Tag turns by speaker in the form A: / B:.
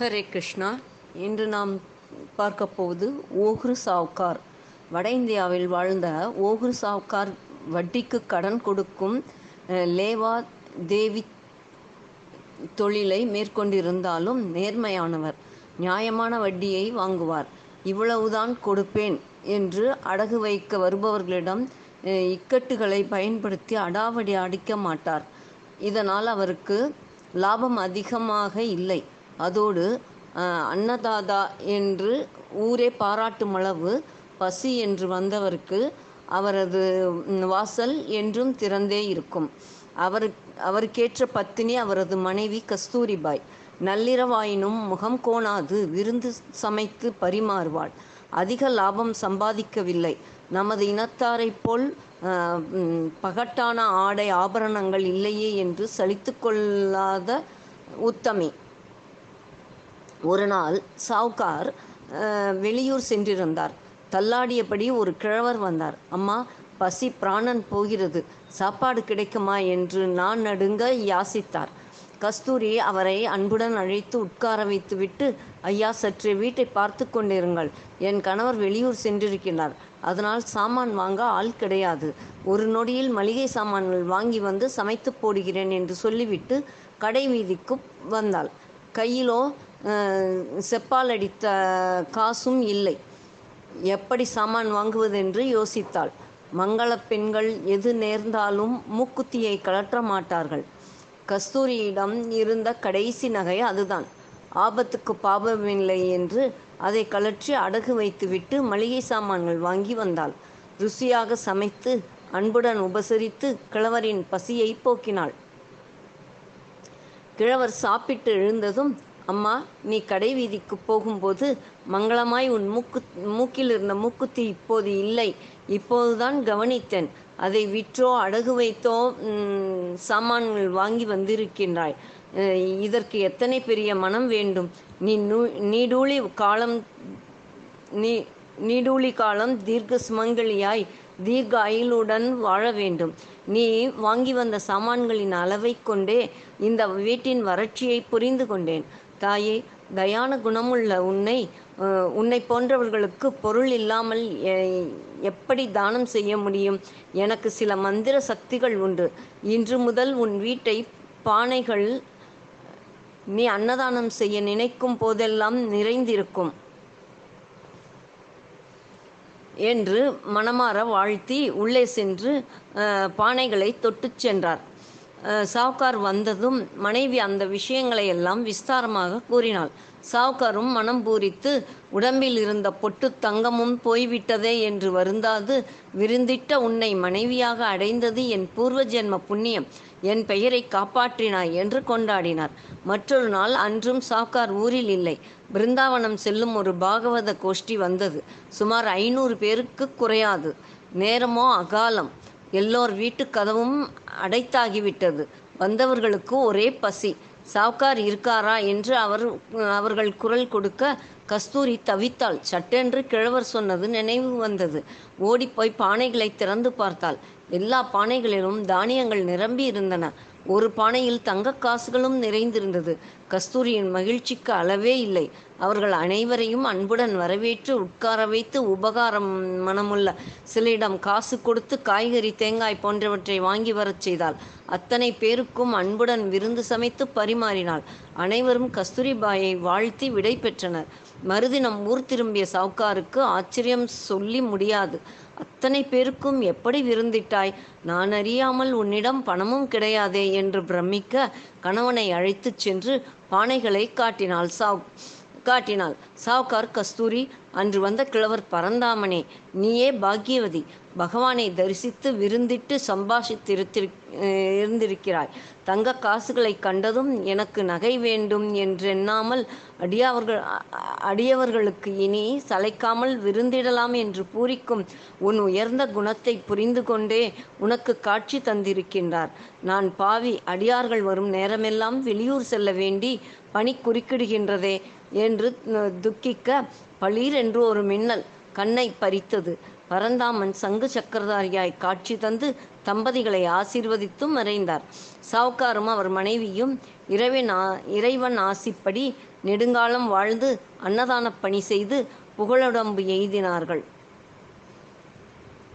A: ஹரே கிருஷ்ணா. இன்று நாம் பார்க்க போவது ஓஹ்ரு சாவ்கார். வட இந்தியாவில் வாழ்ந்த ஓஹ்ரு சாவ்கார் வட்டிக்கு கடன் கொடுக்கும் லேவா தேவி தொழிலை மேற்கொண்டிருந்தாலும் நேர்மையானவர். நியாயமான வட்டியை வாங்குவார். இவ்வளவுதான் கொடுப்பேன் என்று அடகு வைக்க வருபவர்களிடம் இக்கட்டுகளை பயன்படுத்தி அடாவடி அடிக்க மாட்டார். இதனால் அவருக்கு லாபம் அதிகமாக இல்லை. அதோடு அன்னதாதா என்று ஊரே பாராட்டும் அளவு பசி என்று வந்தவருக்கு அவரது வாசல் என்றும் திறந்தே இருக்கும். அவர் அவருக்கேற்ற பத்தினி அவரது மனைவி கஸ்தூரிபாய். நள்ளிரவாயினும் முகம் கோணாது விருந்து சமைத்து பரிமாறுவாள். அதிக லாபம் சம்பாதிக்கவில்லை. நமது இனத்தாரைப் போல் பகட்டான ஆடை ஆபரணங்கள் இல்லையே என்று சலித்து கொள்ளாத உத்தமி. ஒரு நாள் சாவ்கார் வெளியூர் சென்றிருந்தார். தள்ளாடியபடி ஒரு கிழவர் வந்தார். அம்மா பசி பிராணன் போகிறது. சாப்பாடு கிடைக்குமா? என்று நான் நடுங்க யாசித்தார். கஸ்தூரி அவரை அன்புடன் அழைத்து உட்கார வைத்துவிட்டு ஐயா சற்று வீட்டை பார்த்து கொண்டிருங்கள். என் கணவர் வெளியூர் சென்றிருக்கிறார். அதனால் சாமான் வாங்க ஆள் கிடையாது. ஒரு நொடியில் மளிகை சாமான்கள் வாங்கி வந்து சமைத்து போடுகிறேன் என்று சொல்லிவிட்டு கடை வீதிக்கு வந்தாள். கையிலோ செப்பால் அடித்த காசும் இல்லை. எப்படி சாமான் வாங்குவதென்று யோசித்தாள். மங்கள பெண்கள் எது நேர்ந்தாலும் மூக்குத்தியை கழற்ற மாட்டார்கள். கஸ்தூரியிடம் இருந்த கடைசி நகை அதுதான். ஆபத்துக்கு பாபமில்லை என்று அதை கழற்றி அடகு வைத்துவிட்டு மளிகை சாமான்கள் வாங்கி வந்தாள். ருசியாக சமைத்து அன்புடன் உபசரித்து கிழவரின் பசியை போக்கினாள். கிழவர் சாப்பிட்டு எழுந்ததும் அம்மா நீ கடை வீதிக்கு போகும்போது மங்களமாய் உன் மூக்கு மூக்கில் இருந்த மூக்குத்தி இப்போது இல்லை. இப்போதுதான் கவனித்தேன். அதை விற்றோ அடகு வைத்தோ சாமான்கள் வாங்கி வந்திருக்கின்றாய். இதற்கு எத்தனை பெரிய மனம் வேண்டும்? நீ நூ நீடூழி காலம் நீ நீடூழி காலம் தீர்க்க சுமங்கலியாய் தீர்க்க ஆயுளுடன் வாழ வேண்டும். நீ வாங்கி வந்த சாமான்களின் அளவை கொண்டே இந்த வீட்டின் வறட்சியை புரிந்து கொண்டேன். தாயே தயான குணமுள்ள உன்னை உன்னை போன்றவர்களுக்கு பொருள் இல்லாமல் எ- எப்படி தானம் செய்ய முடியும்? எனக்கு சில மந்திர சக்திகள் உண்டு. இன்று முதல் உன் வீட்டை பானைகள் நீ அன்னதானம் செய்ய நினைக்கும் போதெல்லாம் நிறைந்திருக்கும். என்று மனமாற வாழ்த்தி உள்ளே சென்று பானைகளை தொட்டுச் சென்றார். சாவுக்கார் சாவ்கார் வந்ததும் மனைவி அந்த விஷயங்களை எல்லாம் விஸ்தாரமாக கூறினாள். சாவ்காரும் மனம் பூரித்து உடம்பில் இருந்த பொட்டு தங்கமும் போய்விட்டதே என்று வருந்தாது. விருந்திட்ட உன்னை மனைவியாக அடைந்தது என் பூர்வ ஜென்ம புண்ணியம். என் பெயரை காப்பாற்றினாய் என்று கொண்டாடினார். மற்றொரு நாள் அன்றும் சாவ்கார் ஊரில் இல்லை. பிருந்தாவனம் செல்லும் ஒரு பாகவத கோஷ்டி வந்தது. சுமார் ஐநூறு பேருக்கு குறையாது. நேரமோ அகாலம். எல்லோர் வீட்டு கதவும் அடைத்தாகிவிட்டது. வந்தவர்களுக்கு ஒரே பசி. சாவுக்கார் இருக்காரா என்று அவர் அவர்கள் குரல் கொடுக்க கஸ்தூரி தவித்தாள். சட்டென்று கிழவர் சொன்னது நினைவு வந்தது. ஓடிப்போய் பானைகளை திறந்து பார்த்தாள். எல்லா பானைகளிலும் தானியங்கள் நிரம்பி இருந்தன ஒரு பானையில் தங்க காசுகளும் நிறைந்திருந்தது. கஸ்தூரியின் மகிழ்ச்சிக்கு அளவே இல்லை. அவர்கள் அனைவரையும் அன்புடன் வரவேற்று உட்கார வைத்து உபகாரம் மனமுள்ள சிலரிடம் காசு கொடுத்து காய்கறி தேங்காய் போன்றவற்றை வாங்கி வரச் செய்தாள். அத்தனை பேருக்கும் அன்புடன் விருந்து சமைத்து பரிமாறினாள். அனைவரும் கஸ்தூரிபாயை வாழ்த்தி விடை பெற்றனர். மறுதினம் ஊர் திரும்பிய சவுக்காருக்கு ஆச்சரியம் சொல்லி முடியாது. அத்தனை பேருக்கும் எப்படி விருந்திட்டாய்? நான் அறியாமல் உன்னிடம் பணமும் கிடையாதே என்று பிரமிக்க கணவனை அழைத்துச் சென்று பானைகளை காட்டினாள். சாவ் காட்டினாள். சாவ்கார் கஸ்தூரி அன்று வந்த கிழவர் பரந்தாமனே நீயே பாக்கியவதி. பகவானை தரிசித்து விருந்திட்டு சம்பாஷித்திருத்திரு இருந்திருக்கிறாய். தங்க காசுகளை கண்டதும் எனக்கு நகை வேண்டும் என்றெண்ணாமல் அடியவர்கள் அடியவர்களுக்கு இனி சளைக்காமல் விருந்திடலாம் என்று பூரிக்கும் உன் உயர்ந்த குணத்தை புரிந்து கொண்டே உனக்கு காட்சி தந்திருக்கின்றார். நான் பாவி அடியார்கள் வரும் நேரமெல்லாம் வெளியூர் செல்ல வேண்டி பணி குறுக்கிடுகின்றதே. என்று துக்கிக்க பளீர் என்று ஒரு மின்னல் கண்ணை பறித்தது. பரந்தாமன் சங்கு சக்கரதாரியாய் காட்சி தந்து தம்பதிகளை ஆசீர்வதித்தும் மறைந்தார். சாவுக்காரும் அவர் மனைவியும் இறைவன் ஆ- இறைவன் ஆசிப்படி நெடுங்காலம் வாழ்ந்து அன்னதானப் பணி செய்து புகழுடம்பு எய்தினார்கள்.